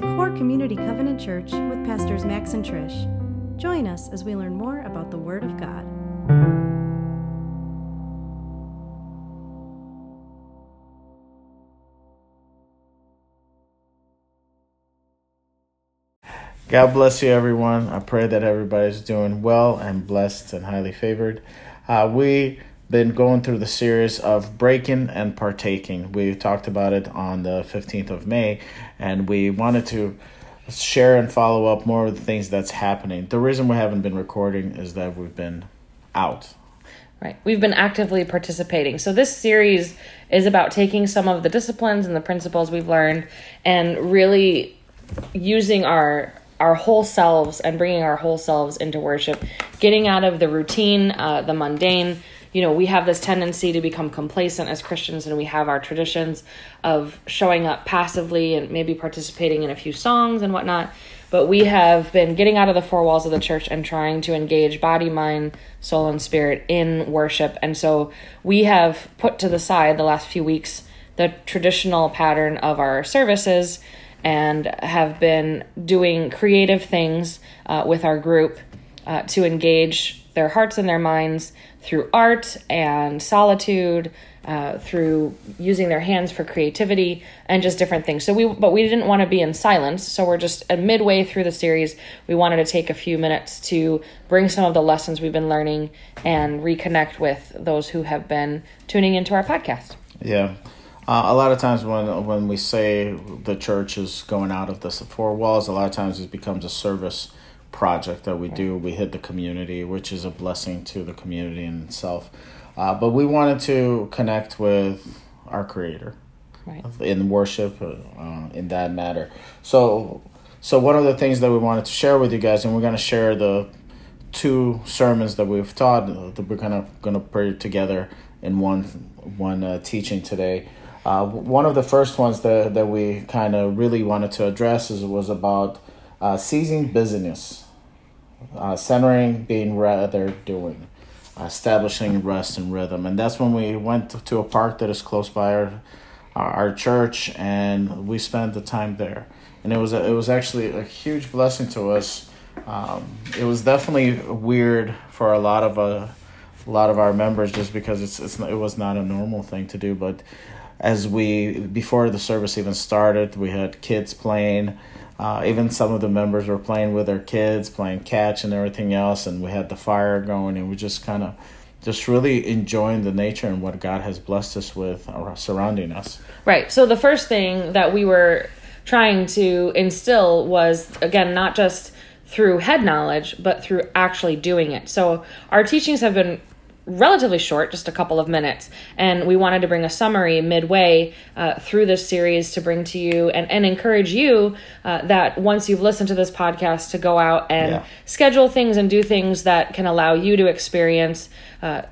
to Core Community Covenant Church with Pastors Max and Trish. Join us as we learn more about the Word of God. God bless you, everyone. I pray that everybody's doing well and blessed and highly favored. Uh, we been going through the series of breaking and partaking. We talked about it on the 15th of May, and we wanted to share and follow up more of the things that's happening. The reason we haven't been recording is that we've been out. Right. We've been actively participating. So this series is about taking some of the disciplines and the principles we've learned and really using our our whole selves and bringing our whole selves into worship, getting out of the routine, uh, the mundane, you know, we have this tendency to become complacent as Christians and we have our traditions of showing up passively and maybe participating in a few songs and whatnot. But we have been getting out of the four walls of the church and trying to engage body, mind, soul, and spirit in worship. And so we have put to the side the last few weeks the traditional pattern of our services and have been doing creative things uh, with our group uh, to engage their hearts and their minds through art and solitude, uh, through using their hands for creativity and just different things. So we, but we didn't want to be in silence. So we're just uh, midway through the series. We wanted to take a few minutes to bring some of the lessons we've been learning and reconnect with those who have been tuning into our podcast. Yeah. Uh, a lot of times when when we say the church is going out of the four walls, a lot of times it becomes a service project that we do. We hit the community, which is a blessing to the community in itself. Uh, but we wanted to connect with our Creator right. in worship, uh, in that matter. So, so one of the things that we wanted to share with you guys, and we're going to share the two sermons that we've taught that we're kind of going to put together in one one uh, teaching today. Uh, one of the first ones that, that we kind of really wanted to address is was about uh, ceasing busyness, uh, centering being rather doing, establishing rest and rhythm. And that's when we went to, a park that is close by our, our, our church and we spent the time there. And it was a, it was actually a huge blessing to us. Um, it was definitely weird for a lot of uh, a lot of our members just because it's, it's it was not a normal thing to do. But as we before the service even started, we had kids playing. Uh, even some of the members were playing with their kids, playing catch and everything else, and we had the fire going, and we just kind of just really enjoying the nature and what God has blessed us with surrounding us. Right. So the first thing that we were trying to instill was again not just through head knowledge, but through actually doing it. So our teachings have been relatively short, just a couple of minutes. And we wanted to bring a summary midway uh, through this series to bring to you and, and encourage you uh, that once you've listened to this podcast, to go out and yeah. schedule things and do things that can allow you to experience. Uh,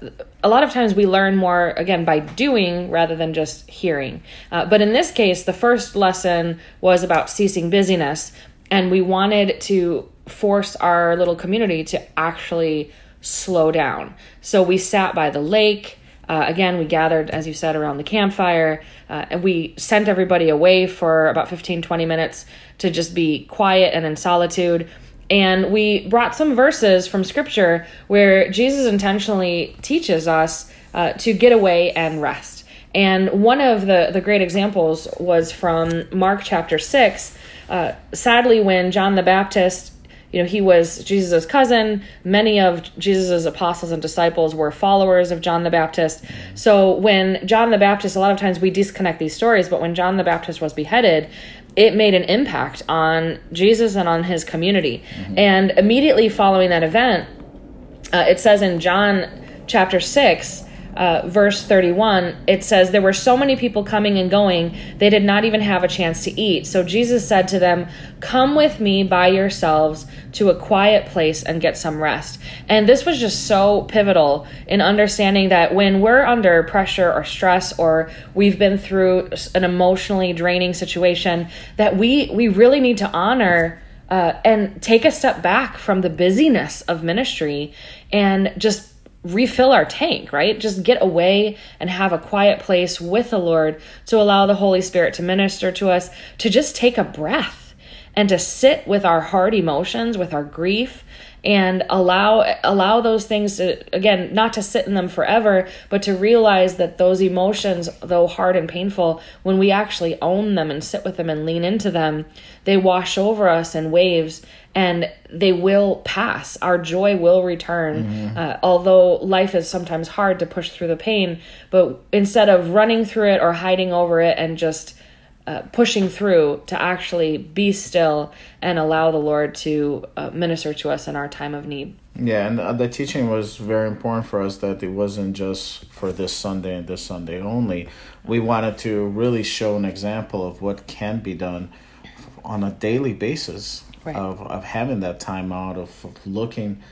a lot of times we learn more, again, by doing rather than just hearing. Uh, but in this case, the first lesson was about ceasing busyness. And we wanted to force our little community to actually slow down. So we sat by the lake. Uh, again, we gathered, as you said, around the campfire, uh, and we sent everybody away for about 15, 20 minutes to just be quiet and in solitude. And we brought some verses from scripture where Jesus intentionally teaches us uh, to get away and rest. And one of the, the great examples was from Mark chapter 6. Uh, sadly, when John the Baptist you know, he was Jesus' cousin. Many of Jesus' apostles and disciples were followers of John the Baptist. So when John the Baptist, a lot of times we disconnect these stories, but when John the Baptist was beheaded, it made an impact on Jesus and on his community. Mm-hmm. And immediately following that event, uh, it says in John chapter 6, uh, verse 31, it says, There were so many people coming and going, they did not even have a chance to eat. So Jesus said to them, Come with me by yourselves to a quiet place and get some rest. And this was just so pivotal in understanding that when we're under pressure or stress or we've been through an emotionally draining situation, that we, we really need to honor. Uh, and take a step back from the busyness of ministry and just refill our tank, right? Just get away and have a quiet place with the Lord to allow the Holy Spirit to minister to us, to just take a breath. and to sit with our hard emotions, with our grief, and allow allow those things to again not to sit in them forever but to realize that those emotions though hard and painful when we actually own them and sit with them and lean into them they wash over us in waves and they will pass our joy will return mm-hmm. uh, although life is sometimes hard to push through the pain but instead of running through it or hiding over it and just uh, pushing through to actually be still and allow the Lord to uh, minister to us in our time of need. Yeah, and the teaching was very important for us that it wasn't just for this Sunday and this Sunday only. We wanted to really show an example of what can be done on a daily basis right. of, of having that time out, of, of looking,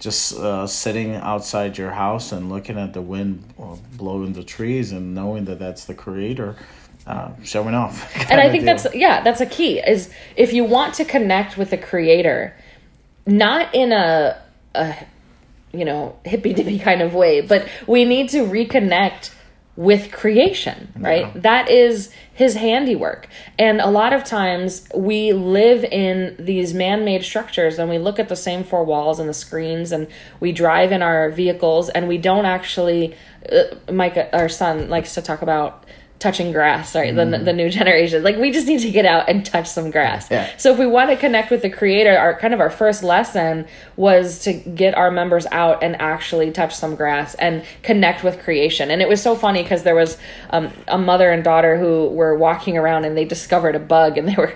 just uh, sitting outside your house and looking at the wind uh, blowing the trees and knowing that that's the Creator uh, showing off. And I think that's yeah, that's a key. Is if you want to connect with the creator, not in a, a you know hippy dippy kind of way, but we need to reconnect with creation, right? Yeah. That is his handiwork. And a lot of times we live in these man made structures and we look at the same four walls and the screens and we drive in our vehicles and we don't actually. Uh, Mike, our son, likes to talk about touching grass, right? Mm. The, the new generation. Like we just need to get out and touch some grass. Yeah. So if we want to connect with the creator, our kind of our first lesson was to get our members out and actually touch some grass and connect with creation. And it was so funny because there was um, a mother and daughter who were walking around and they discovered a bug and they were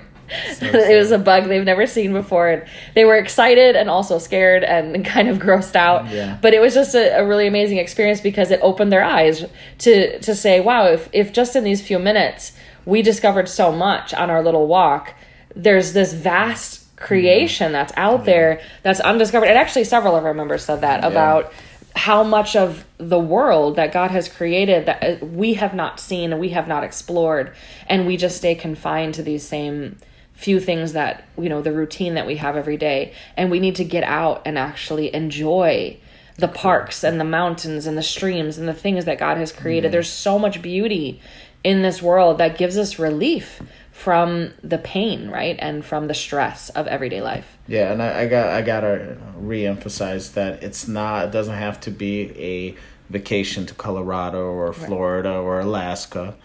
so it was a bug they've never seen before. And they were excited and also scared and kind of grossed out. Yeah. but it was just a, a, really amazing experience because it opened their eyes to to say wow if, if just in these few minutes we discovered so much on our little walk there's this vast creation that's out there that's undiscovered. And actually several of our members said that yeah. about how much of the world that God has created that uh, we have not seen and we have not explored and we just stay confined to these same few things that you know the routine that we have every day and we need to get out and actually enjoy the parks and the mountains and the streams and the things that God has created. Mm-hmm. There's so much beauty in this world that gives us relief from the pain, right? And from the stress of everyday life. Yeah, and I, I got I gotta reemphasize that it's not it doesn't have to be a vacation to Colorado or Florida right. or Alaska.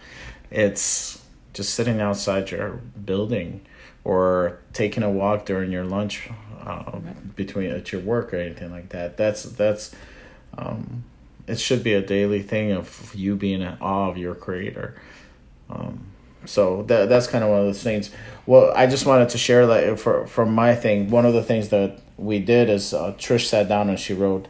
It's just sitting outside your building or taking a walk during your lunch uh, between at your work or anything like that. That's that's um, it should be a daily thing of you being in awe of your creator. Um, so that that's kind of one of those things. Well, I just wanted to share that for from my thing. One of the things that we did is uh, Trish sat down and she wrote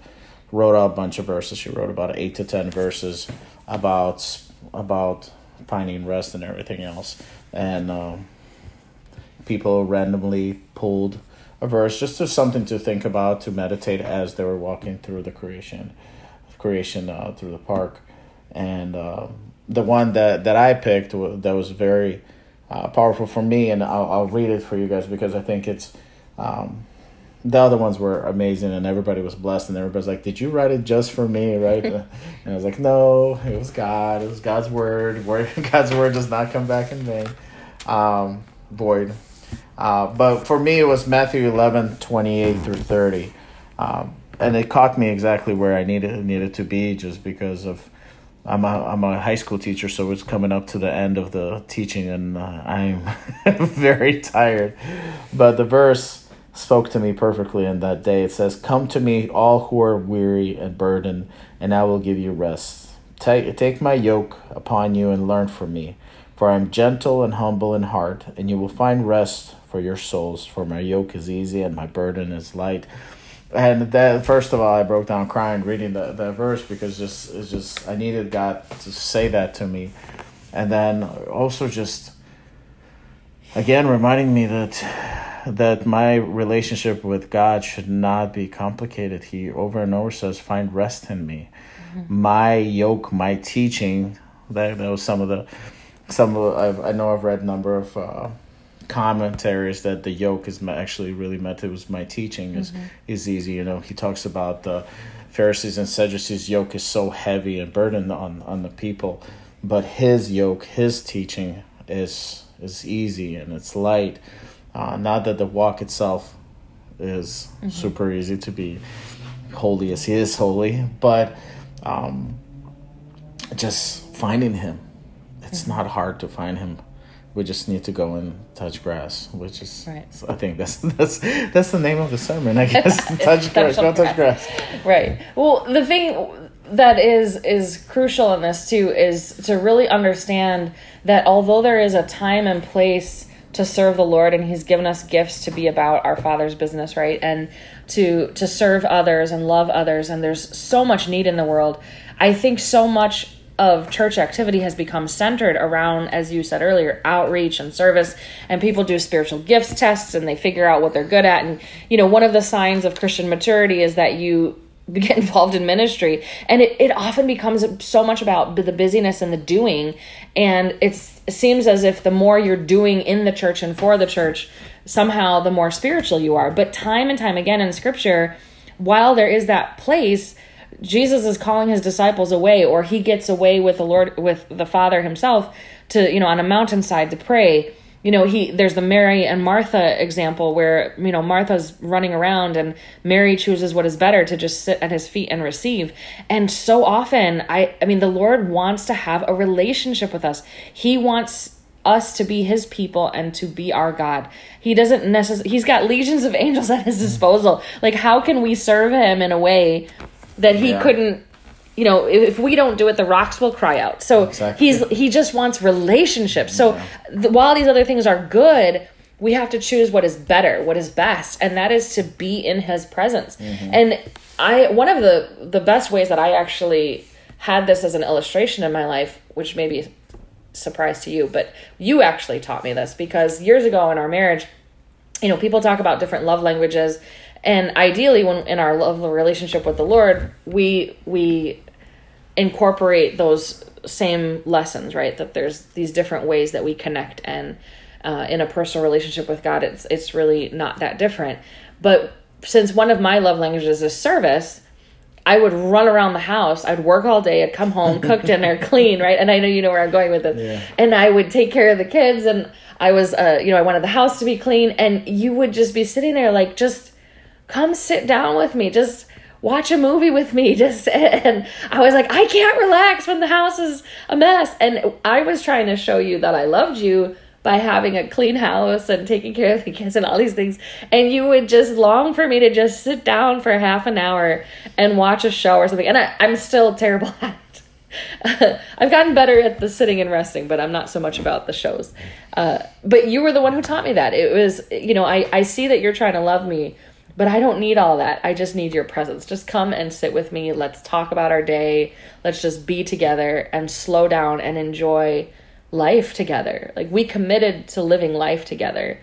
wrote out a bunch of verses. She wrote about eight to ten verses about about finding rest and everything else. And um, people randomly pulled a verse just as something to think about to meditate as they were walking through the creation creation uh, through the park. And uh, the one that, that i picked that was very uh, powerful for me and I'll, I'll read it for you guys because i think it's um, the other ones were amazing and everybody was blessed and everybody's like did you write it just for me? Right? And i was like no it was god. It was god's word. Word god's word does not come back in vain. Um, void uh, but for me, it was Matthew 11, 28 through 30. Um, and it caught me exactly where I needed needed to be just because of I'm a I'm a high school teacher, so it's coming up to the end of the teaching, and uh, I'm very tired. But the verse spoke to me perfectly in that day. It says, "Come to me, all who are weary and burdened, and I will give you rest. Take take my yoke upon you and learn from me, for I am gentle and humble in heart, and you will find rest for your souls. For my yoke is easy and my burden is light. And that first of all, I broke down crying reading the, the verse because just it's just I needed God to say that to me, and then also just again reminding me that that my relationship with God should not be complicated. He over and over says, "Find rest in me." Mm-hmm. My yoke, my teaching. That, that was some of the some of I've, I know I've read a number of uh, commentaries that the yoke is actually really meant it was my teaching is mm-hmm. is easy you know he talks about the pharisees and sadducees yoke is so heavy and burden on on the people but his yoke his teaching is is easy and it's light Uh, not that the walk itself is mm-hmm. super easy to be holy as He is holy, but um, just finding Him. It's mm-hmm. not hard to find Him. We just need to go and touch grass, which is right. I think that's that's that's the name of the sermon, I guess. touch grass, go touch grass. Right. Well, the thing that is is crucial in this too is to really understand that although there is a time and place to serve the Lord and he's given us gifts to be about our father's business, right? And to to serve others and love others and there's so much need in the world. I think so much of church activity has become centered around as you said earlier outreach and service. And people do spiritual gifts tests and they figure out what they're good at. And you know one of the signs of christian maturity is that you get involved in ministry. And it, it often becomes so much about the busyness and the doing. And it seems as if the more you're doing in the church and for the church somehow the more spiritual you are. But time and time again in scripture while there is that place jesus is calling his disciples away or he gets away with the lord with the father himself to you know on a mountainside to pray. You know he there's the mary and martha example where you know martha's running around and mary chooses what is better to just sit at his feet and receive. And so often i i mean the lord wants to have a relationship with us. He wants us to be his people and to be our god. He doesn't necessarily he's got legions of angels at his disposal. Like how can we serve him in a way that he yeah. couldn't you know if we don't do it the rocks will cry out so exactly. he's he just wants relationships so yeah. while these other things are good we have to choose what is better what is best and that is to be in his presence mm-hmm. and i one of the the best ways that i actually had this as an illustration in my life which may be a surprise to you but you actually taught me this because years ago in our marriage you know people talk about different love languages and ideally when in our love relationship with the lord we we incorporate those same lessons right that there's these different ways that we connect and uh, in a personal relationship with god it's it's really not that different but since one of my love languages is service I would run around the house. I'd work all day. I'd come home, cook dinner, clean, right? And I know you know where I'm going with it. Yeah. And I would take care of the kids, and I was, uh, you know, I wanted the house to be clean. And you would just be sitting there, like, just come sit down with me. Just watch a movie with me. Just and i was like i can't relax when the house is a mess. And i was trying to show you that i loved you by having a clean house and taking care of the kids and all these things. And you would just long for me to just sit down for half an hour and watch a show or something. And I, i'm still terrible at it i've gotten better at the sitting and resting but i'm not so much about the shows. Uh, but you were the one who taught me that. It was you know I, I see that you're trying to love me but I don't need all that. I just need your presence. Just come and sit with me. Let's talk about our day. Let's just be together and slow down and enjoy life together. Like we committed to living life together,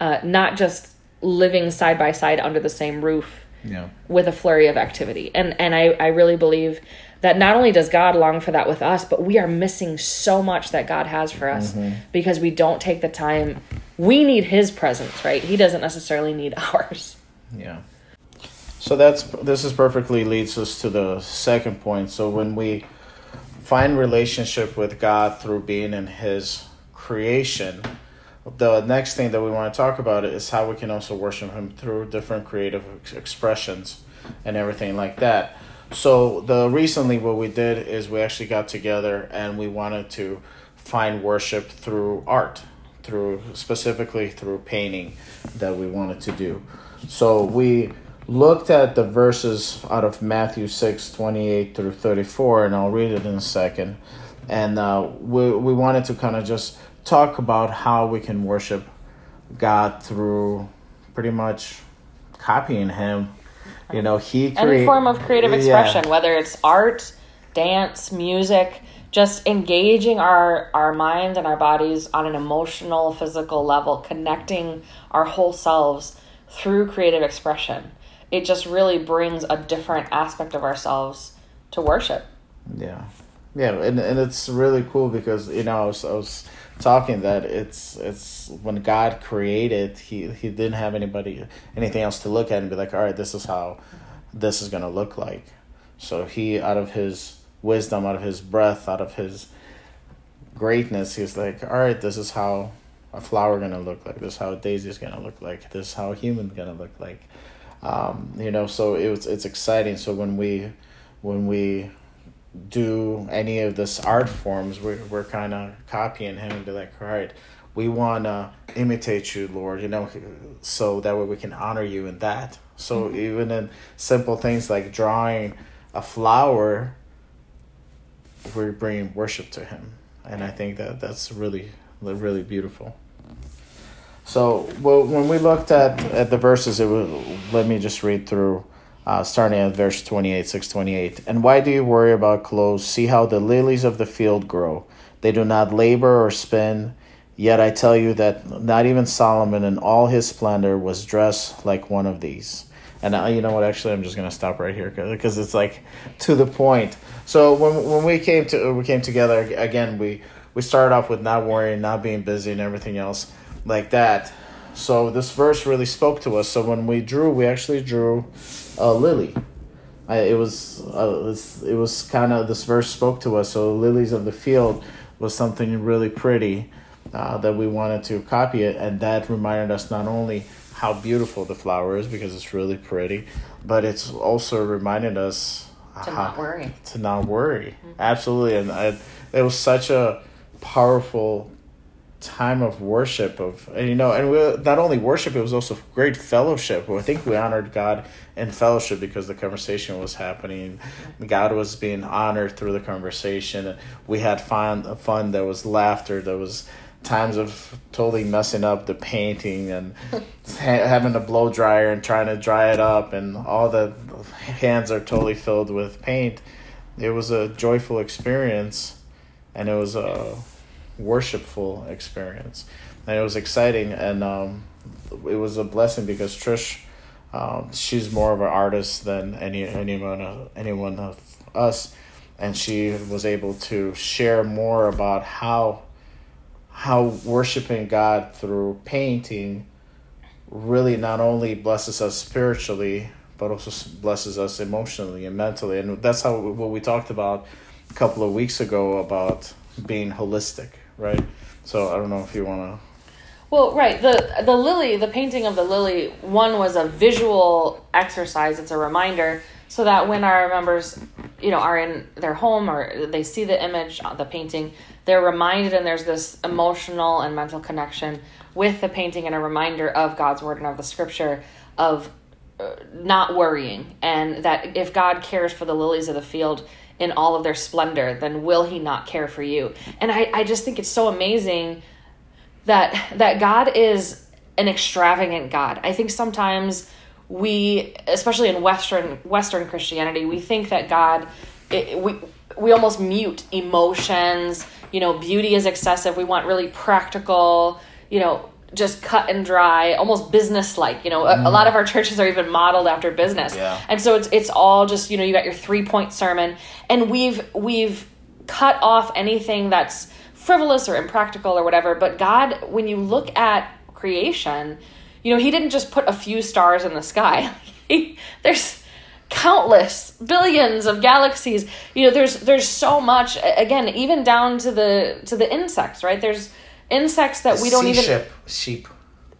uh, not just living side by side under the same roof yeah. with a flurry of activity. And and I, I really believe that not only does God long for that with us, but we are missing so much that God has for us mm-hmm. because we don't take the time. We need His presence, right? He doesn't necessarily need ours. Yeah. So that's this is perfectly leads us to the second point. So when we find relationship with God through being in His creation, the next thing that we want to talk about is how we can also worship Him through different creative expressions and everything like that. So the recently what we did is we actually got together and we wanted to find worship through art, through specifically through painting that we wanted to do. So we looked at the verses out of Matthew 6 28 through 34, and I'll read it in a second. And uh, we, we wanted to kind of just talk about how we can worship God through pretty much copying Him. You know, He create, any form of creative expression, yeah. whether it's art, dance, music, just engaging our our minds and our bodies on an emotional, physical level, connecting our whole selves through creative expression. It just really brings a different aspect of ourselves to worship. Yeah. Yeah, and, and it's really cool because you know I was, I was talking that it's it's when God created he he didn't have anybody anything else to look at and be like all right this is how this is gonna look like so he out of his wisdom out of his breath out of his greatness he's like all right this is how a flower gonna look like. This is how a daisy is gonna look like. This is how a human's gonna look like. Um, you know, so it was it's exciting. So when we when we do any of this art forms, we're we're kind of copying him and be like, all right, we want to imitate you, Lord. You know, so that way we can honor you in that. So mm-hmm. even in simple things like drawing a flower, we're bringing worship to Him, and I think that that's really really beautiful. So, well, when we looked at, at the verses, it was, let me just read through, uh, starting at verse 28, 628. And why do you worry about clothes? See how the lilies of the field grow. They do not labor or spin. Yet I tell you that not even Solomon in all his splendor was dressed like one of these. And uh, you know what? Actually, I'm just gonna stop right here because it's like to the point. So when when we came to we came together again, we we started off with not worrying, not being busy, and everything else like that. So this verse really spoke to us. So when we drew, we actually drew a lily. I, it was uh, it was, was kind of this verse spoke to us. So lilies of the field was something really pretty uh, that we wanted to copy it, and that reminded us not only how beautiful the flower is because it's really pretty, but it's also reminded us to how, not worry. To not worry, mm-hmm. absolutely, and I, it was such a powerful time of worship of and you know and we not only worship it was also great fellowship. I think we honored god in fellowship because the conversation was happening. God was being honored through the conversation. We had fun fun there was laughter there was times of totally messing up the painting and having a blow dryer and trying to dry it up and all the hands are totally filled with paint. It was a joyful experience and it was a worshipful experience, and it was exciting, and um, it was a blessing because Trish, um, she's more of an artist than any anyone anyone of us, and she was able to share more about how how worshiping God through painting really not only blesses us spiritually but also blesses us emotionally and mentally. And that's how what we talked about a couple of weeks ago about being holistic right? So I don't know if you want to. Well, right. The the lily, the painting of the lily, one was a visual exercise. It's a reminder so that when our members, you know, are in their home or they see the image, the painting, they're reminded and there's this emotional and mental connection with the painting and a reminder of God's word and of the scripture of uh, not worrying and that if God cares for the lilies of the field, in all of their splendor, then will he not care for you? And I, I just think it's so amazing that that God is an extravagant God. I think sometimes we, especially in Western Western Christianity, we think that God, it, we we almost mute emotions. You know, beauty is excessive. We want really practical. You know, just cut and dry, almost business like. You know, mm. a, a, lot of our churches are even modeled after business, yeah. and so it's it's all just you know you got your three point sermon, and we've we've cut off anything that's frivolous or impractical or whatever. But God, when you look at creation, you know He didn't just put a few stars in the sky. there's countless billions of galaxies you know there's there's so much again even down to the to the insects right there's insects that the we don't even ship, sheep.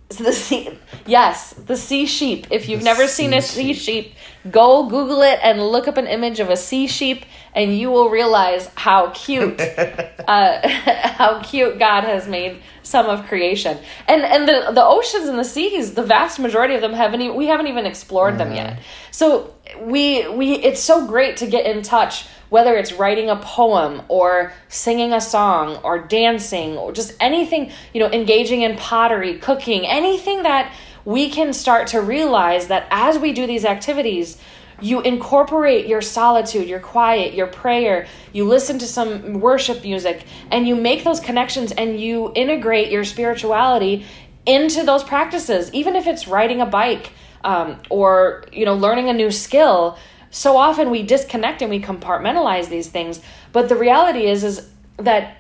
The sea, yes, the sea sheep. If you've the never seen a sea sheep. sheep, go Google it and look up an image of a sea sheep, and you will realize how cute, uh, how cute God has made some of creation. And and the the oceans and the seas, the vast majority of them haven't even, we haven't even explored mm-hmm. them yet. So we we it's so great to get in touch whether it's writing a poem or singing a song or dancing or just anything, you know, engaging in pottery, cooking, anything that we can start to realize that as we do these activities, you incorporate your solitude, your quiet, your prayer, you listen to some worship music, and you make those connections and you integrate your spirituality into those practices, even if it's riding a bike um, or you know learning a new skill so often we disconnect and we compartmentalize these things but the reality is is that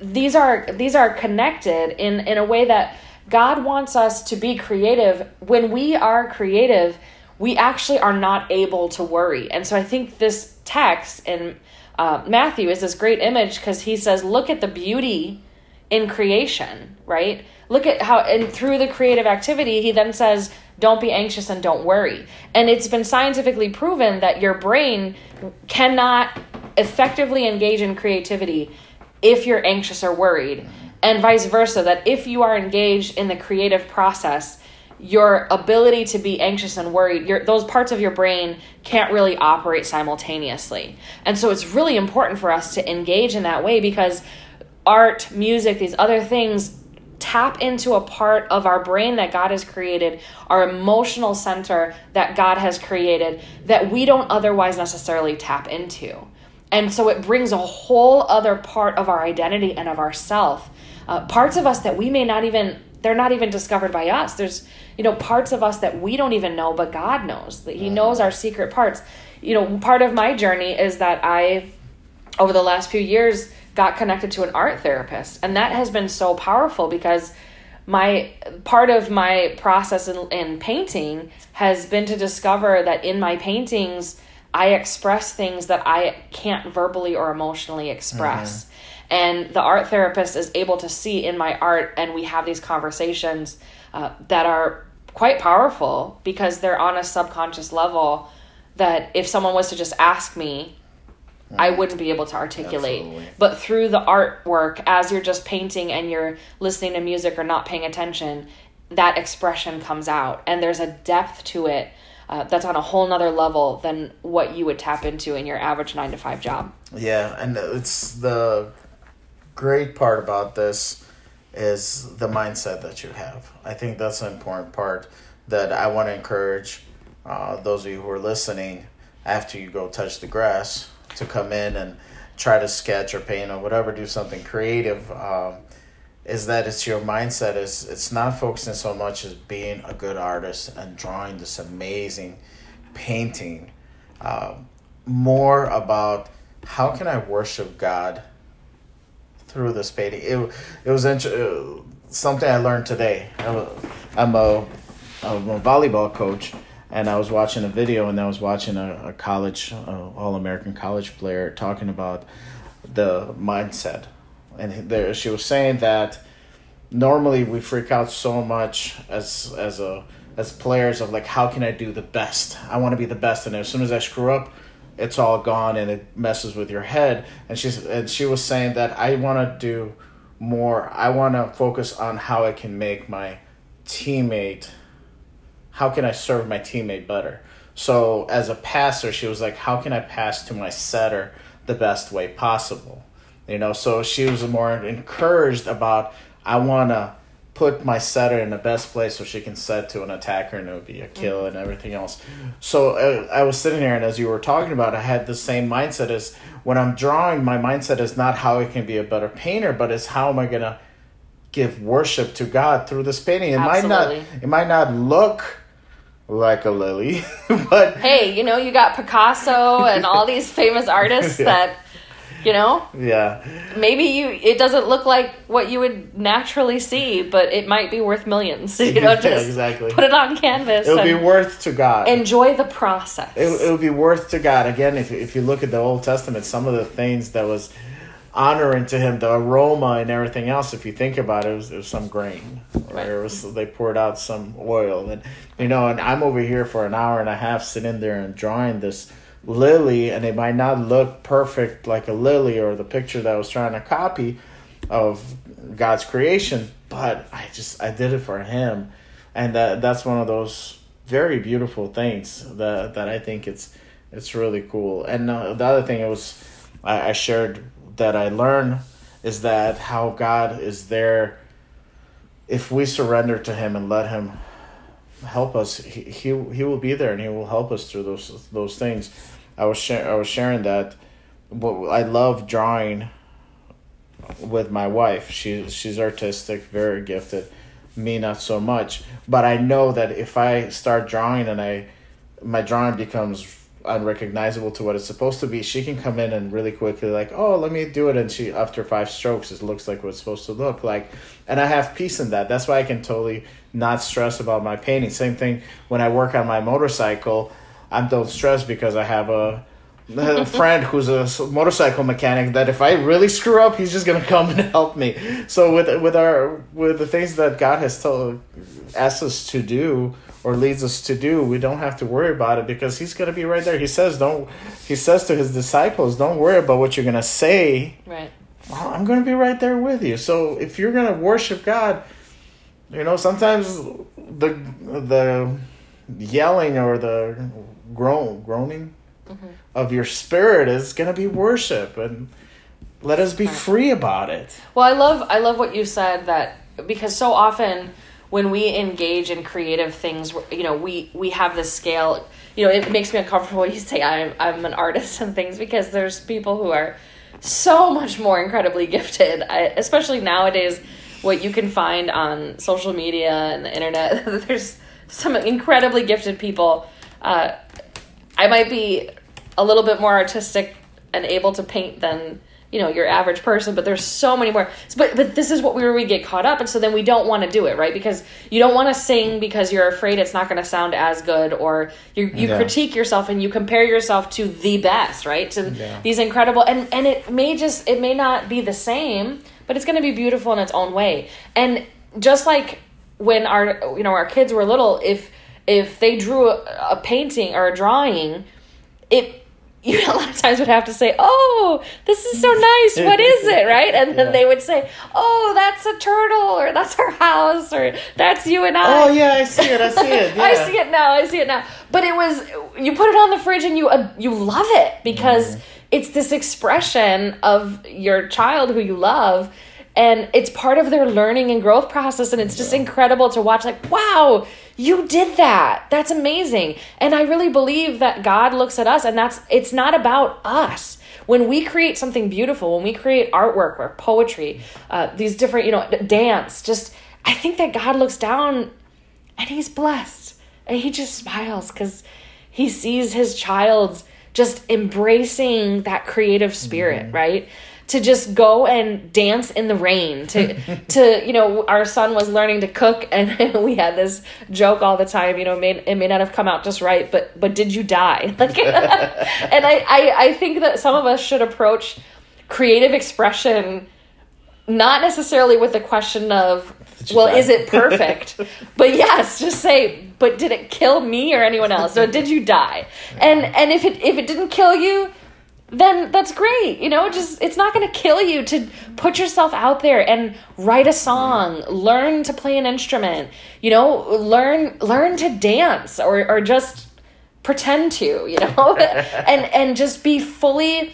these are these are connected in in a way that god wants us to be creative. When we are creative we actually are not able to worry. And so i think this text in uh, matthew is this great image because he says look at the beauty in creation, right? Look at how, and through the creative activity, he then says, don't be anxious and don't worry. And it's been scientifically proven that your brain cannot effectively engage in creativity if you're anxious or worried, and vice versa, that if you are engaged in the creative process, your ability to be anxious and worried, your, those parts of your brain can't really operate simultaneously. And so it's really important for us to engage in that way because art, music, these other things tap into a part of our brain that God has created, our emotional center that God has created that we don't otherwise necessarily tap into. And so it brings a whole other part of our identity and of ourself. Uh, parts of us that we may not even they're not even discovered by us. There's, you know, parts of us that we don't even know, but God knows that He knows our secret parts. You know, part of my journey is that I, over the last few years, got connected to an art therapist. And that has been so powerful because my part of my process in, in painting has been to discover that in my paintings, I express things that I can't verbally or emotionally express. Mm-hmm. And the art therapist is able to see in my art, and we have these conversations uh, that are quite powerful because they're on a subconscious level. That if someone was to just ask me, I wouldn't be able to articulate. Absolutely. But through the artwork, as you're just painting and you're listening to music or not paying attention, that expression comes out. And there's a depth to it uh, that's on a whole nother level than what you would tap into in your average nine to five job. Yeah, and it's the great part about this is the mindset that you have. I think that's an important part that I want to encourage uh, those of you who are listening after you go touch the grass to come in and try to sketch or paint or whatever, do something creative. Um, is that it's your mindset. Is it's not focusing so much as being a good artist and drawing this amazing painting. Uh, more about how can i worship god through this painting? It, it was inter- uh, something i learned today. I'm a, I'm a volleyball coach and i was watching a video and i was watching a, a college uh, all-american college player talking about the mindset and there she was saying that normally we freak out so much as as a as players of like how can I do the best? I want to be the best, and as soon as I screw up, it's all gone and it messes with your head. And she's and she was saying that I want to do more. I want to focus on how I can make my teammate. How can I serve my teammate better? So as a passer, she was like, how can I pass to my setter the best way possible? You know, so she was more encouraged about I want to put my setter in the best place so she can set to an attacker and it would be a kill and everything else. So uh, I was sitting here and as you were talking about, I had the same mindset as when I'm drawing. My mindset is not how I can be a better painter, but is how am I gonna give worship to God through this painting. It Absolutely. might not. It might not look like a lily, but hey, you know, you got Picasso and all these famous artists yeah. that you know yeah. maybe you it doesn't look like what you would naturally see but it might be worth millions you know just yeah, exactly. put it on canvas it'll be worth to god. enjoy the process. It, it'll be worth to god. Again if, if you look at the old testament some of the things that was honoring to him the aroma and everything else if you think about it it was, it was some grain right. or it was they poured out some oil and you know and i'm over here for an hour and a half sitting there and drawing this lily and it might not look perfect like a lily or the picture that I was trying to copy of God's creation, but I just I did it for him. And that that's one of those very beautiful things that that I think it's it's really cool. And uh, the other thing it was I, I shared that I learn is that how God is there if we surrender to him and let him help us he, he he will be there and he will help us through those those things I was I was sharing that what I love drawing with my wife. She she's artistic, very gifted. Me not so much, but I know that if I start drawing and I my drawing becomes unrecognizable to what it's supposed to be, she can come in and really quickly like, oh, let me do it, and she after five strokes, it looks like what it's supposed to look like, and I have peace in that. That's why I can totally not stress about my painting. Same thing when I work on my motorcycle. I don't stress because I have a a friend who's a motorcycle mechanic that if I really screw up, he's just gonna come and help me. So with with our with the things that God has told asked us to do or leads us to do, we don't have to worry about it because He's gonna be right there. He says don't. He says to His disciples, "Don't worry about what you're gonna say. Right. Well, I'm gonna be right there with you." So if you're gonna worship God, you know sometimes the the yelling or the groan groaning mm-hmm. of your spirit is going to be worship and let us be free about it Well, I love I love what you said that because so often when we engage in creative things, you know, we we have this scale. You know, it makes me uncomfortable when you say I'm I'm an artist and things because there's people who are so much more incredibly gifted, I, especially nowadays. What you can find on social media and the internet, there's some incredibly gifted people. Uh, I might be a little bit more artistic and able to paint than you know your average person but there's so many more but but this is what we where we get caught up and so then we don't want to do it right because you don't want to sing because you're afraid it's not going to sound as good or you you Yeah. critique yourself and you compare yourself to the best right to Yeah. these incredible and and it may just it may not be the same but it's going to be beautiful in its own way and just like when our you know our kids were little if if they drew a, a painting or a drawing it you know, a lot of times would have to say, "Oh, this is so nice. What is it?" Right, and then Yeah. they would say, "Oh, that's a turtle, or that's our house, or that's you and I." oh yeah i see it i see it yeah. I see it now. I see it now. But it was you put it on the fridge and you uh, you love it because Mm-hmm. it's this expression of your child who you love and it's part of their learning and growth process and it's just incredible to watch like wow you did that. That's amazing. And i really believe that god looks at us and that's it's not about us. When we create something beautiful when we create artwork or poetry uh, these different you know dance just i think that god looks down and he's blessed. And he just smiles because he sees his child just embracing that creative spirit right to just go and dance in the rain to to you know our son was learning to cook and we had this joke all the time you know it may, it may not have come out just right but but did you die? Like and I, I i think that some of us should approach creative expression not necessarily with the question of well die? is it perfect? But yes just say but did it kill me or anyone else? Or did you die? And and if it if it didn't kill you then that's great you know just it's not going to kill you to put yourself out there and write a song learn to play an instrument you know learn learn to dance or or just pretend to you know? And and just be fully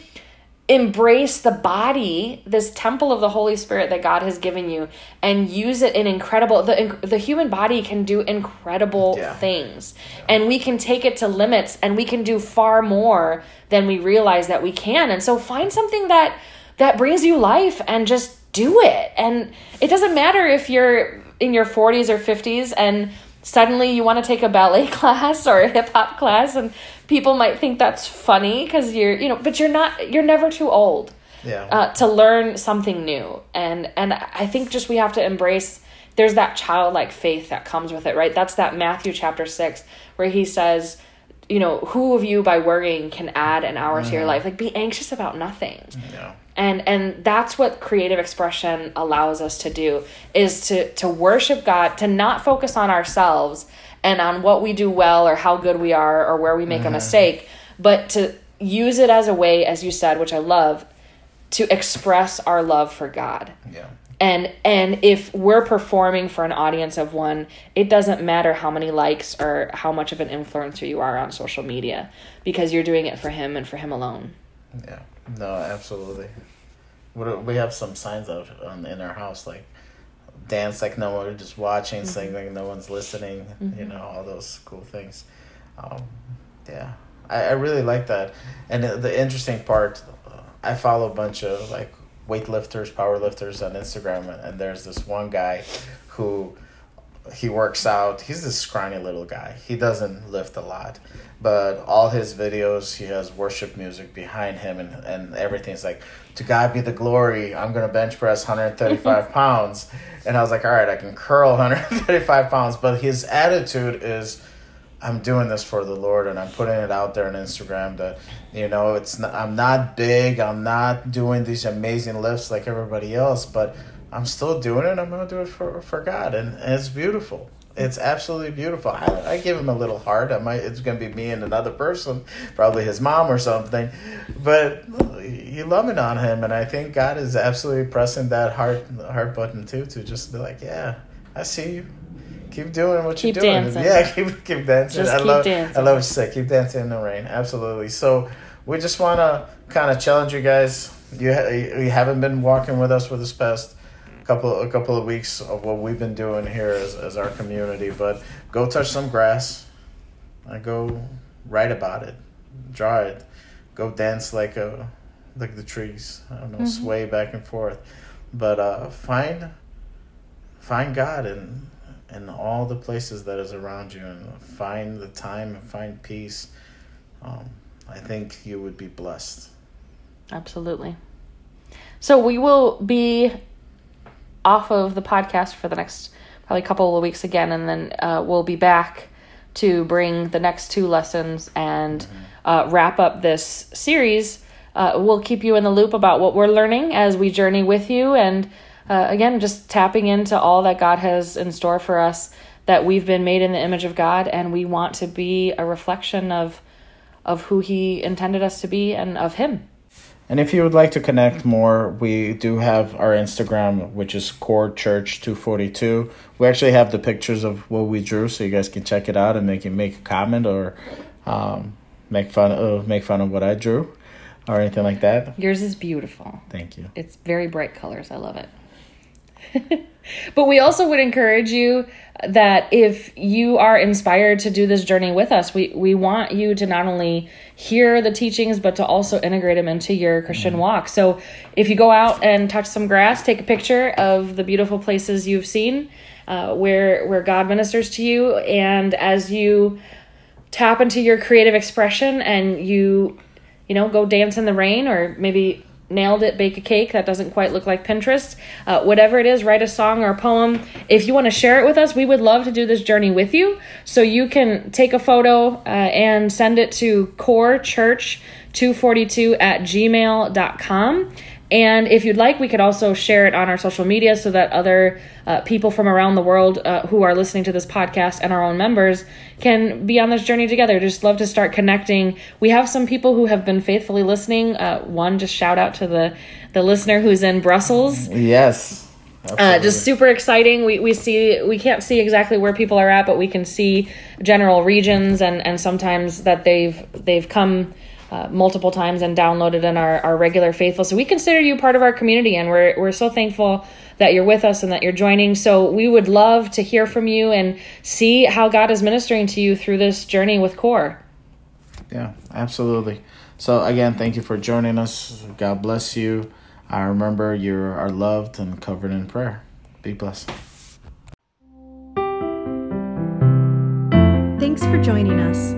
embrace the body this temple of the holy spirit that god has given you and use it in incredible the the human body can do incredible Yeah. things. And we can take it to limits and we can do far more than we realize that we can. And so find something that that brings you life and just do it. And it doesn't matter if you're in your 40s or 50s and suddenly you want to take a ballet class or a hip hop class and people might think that's funny because you're you know but you're not you're never too old yeah. uh, to learn something new. And and i think just we have to embrace there's that childlike faith that comes with it right? That's that matthew chapter 6 where he says you know who of you by worrying can add an hour to your life? Like be anxious about nothing. Yeah and and that's what creative expression allows us to do is to to worship god to not focus on ourselves and on what we do well or how good we are or where we make a mm-hmm. mistake but to use it as a way as you said which i love to express our love for god. Yeah. And and if we're performing for an audience of one it doesn't matter how many likes or how much of an influencer you are on social media because you're doing it for him and for him alone. Yeah, no, absolutely. We have some signs out on, in our house like dance like no one just watching, sing like no one's listening. You know all those cool things. Um, yeah, I, I really like that. And the, the interesting part, uh, I follow a bunch of like weightlifters, powerlifters on Instagram, and, and there's this one guy who he works out. He's this scrawny little guy. He doesn't lift a lot, but all his videos, he has worship music behind him, and, and everything's like, "To God be the glory." I'm gonna bench press 135 pounds, and I was like, "All right, I can curl 135 pounds," but his attitude is, I'm doing this for the Lord and I'm putting it out there on Instagram that you know it's not, I'm not big I'm not doing these amazing lifts like everybody else but I'm still doing it I'm gonna do it for for God and, and it's beautiful it's absolutely beautiful I, I give him a little heart I might it's gonna be me and another person probably his mom or something but you loving on him and I think God is absolutely pressing that heart heart button too to just be like yeah I see you keep doing what Keep you're doing. dancing. Yeah, keep keep dancing. Just I keep love dancing. I love what you say. Keep dancing in the rain. Absolutely. So we just want to kind of challenge you guys. You ha- you haven't been walking with us for this past couple a couple of weeks of what we've been doing here as, as our community, but go touch some grass. I go write about it, draw it, go dance like a like the trees. I don't know, sway back and forth, but uh, find find God in in all the places that is around you, and find the time and find peace. Um, I think you would be blessed. Absolutely. So we will be off of the podcast for the next probably couple of weeks again, and then uh, we'll be back to bring the next two lessons and uh, wrap up this series. Uh, we'll keep you in the loop about what we're learning as we journey with you, and uh, again, just tapping into all that God has in store for us. That we've been made in the image of God, and we want to be a reflection of of who He intended us to be and of Him. And if you would like to connect more, we do have our Instagram, which is Core Church two forty two. We actually have the pictures of what we drew, so you guys can check it out and make make a comment or um, make fun of make fun of what I drew or anything like that. Yours is beautiful. Thank you. It's very bright colors. I love it. but we also would encourage you that if you are inspired to do this journey with us, we, we want you to not only hear the teachings, but to also integrate them into your Christian walk. So if you go out and touch some grass, take a picture of the beautiful places you've seen uh, where, where God ministers to you. And as you tap into your creative expression and you you know go dance in the rain or maybe nailed it bake a cake. That doesn't quite look like pinterest. Uh, whatever it is write a song or a poem. If you want to share it with us we would love to do this journey with you. So you can take a photo uh, and send it to core church 242 at gmail.com and if you'd like, we could also share it on our social media so that other uh, people from around the world uh, who are listening to this podcast and our own members can be on this journey together. Just love to start connecting. We have some people who have been faithfully listening. Uh, one, just shout out to the the listener who's in Brussels. Yes. Uh, just super exciting. We we see we can't see exactly where people are at, but we can see general regions and and sometimes that they've they've come uh, multiple times and downloaded and are, are regular faithful. So we consider you part of our community, and we're we're so thankful that you're with us and that you're joining. So we would love to hear from you and see how God is ministering to you through this journey with Core. Yeah, absolutely. So again, thank you for joining us. God bless you. I remember you are loved and covered in prayer. Be blessed. Thanks for joining us.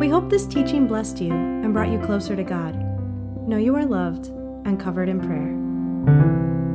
We hope this teaching blessed you and brought you closer to God. Know you are loved and covered in prayer.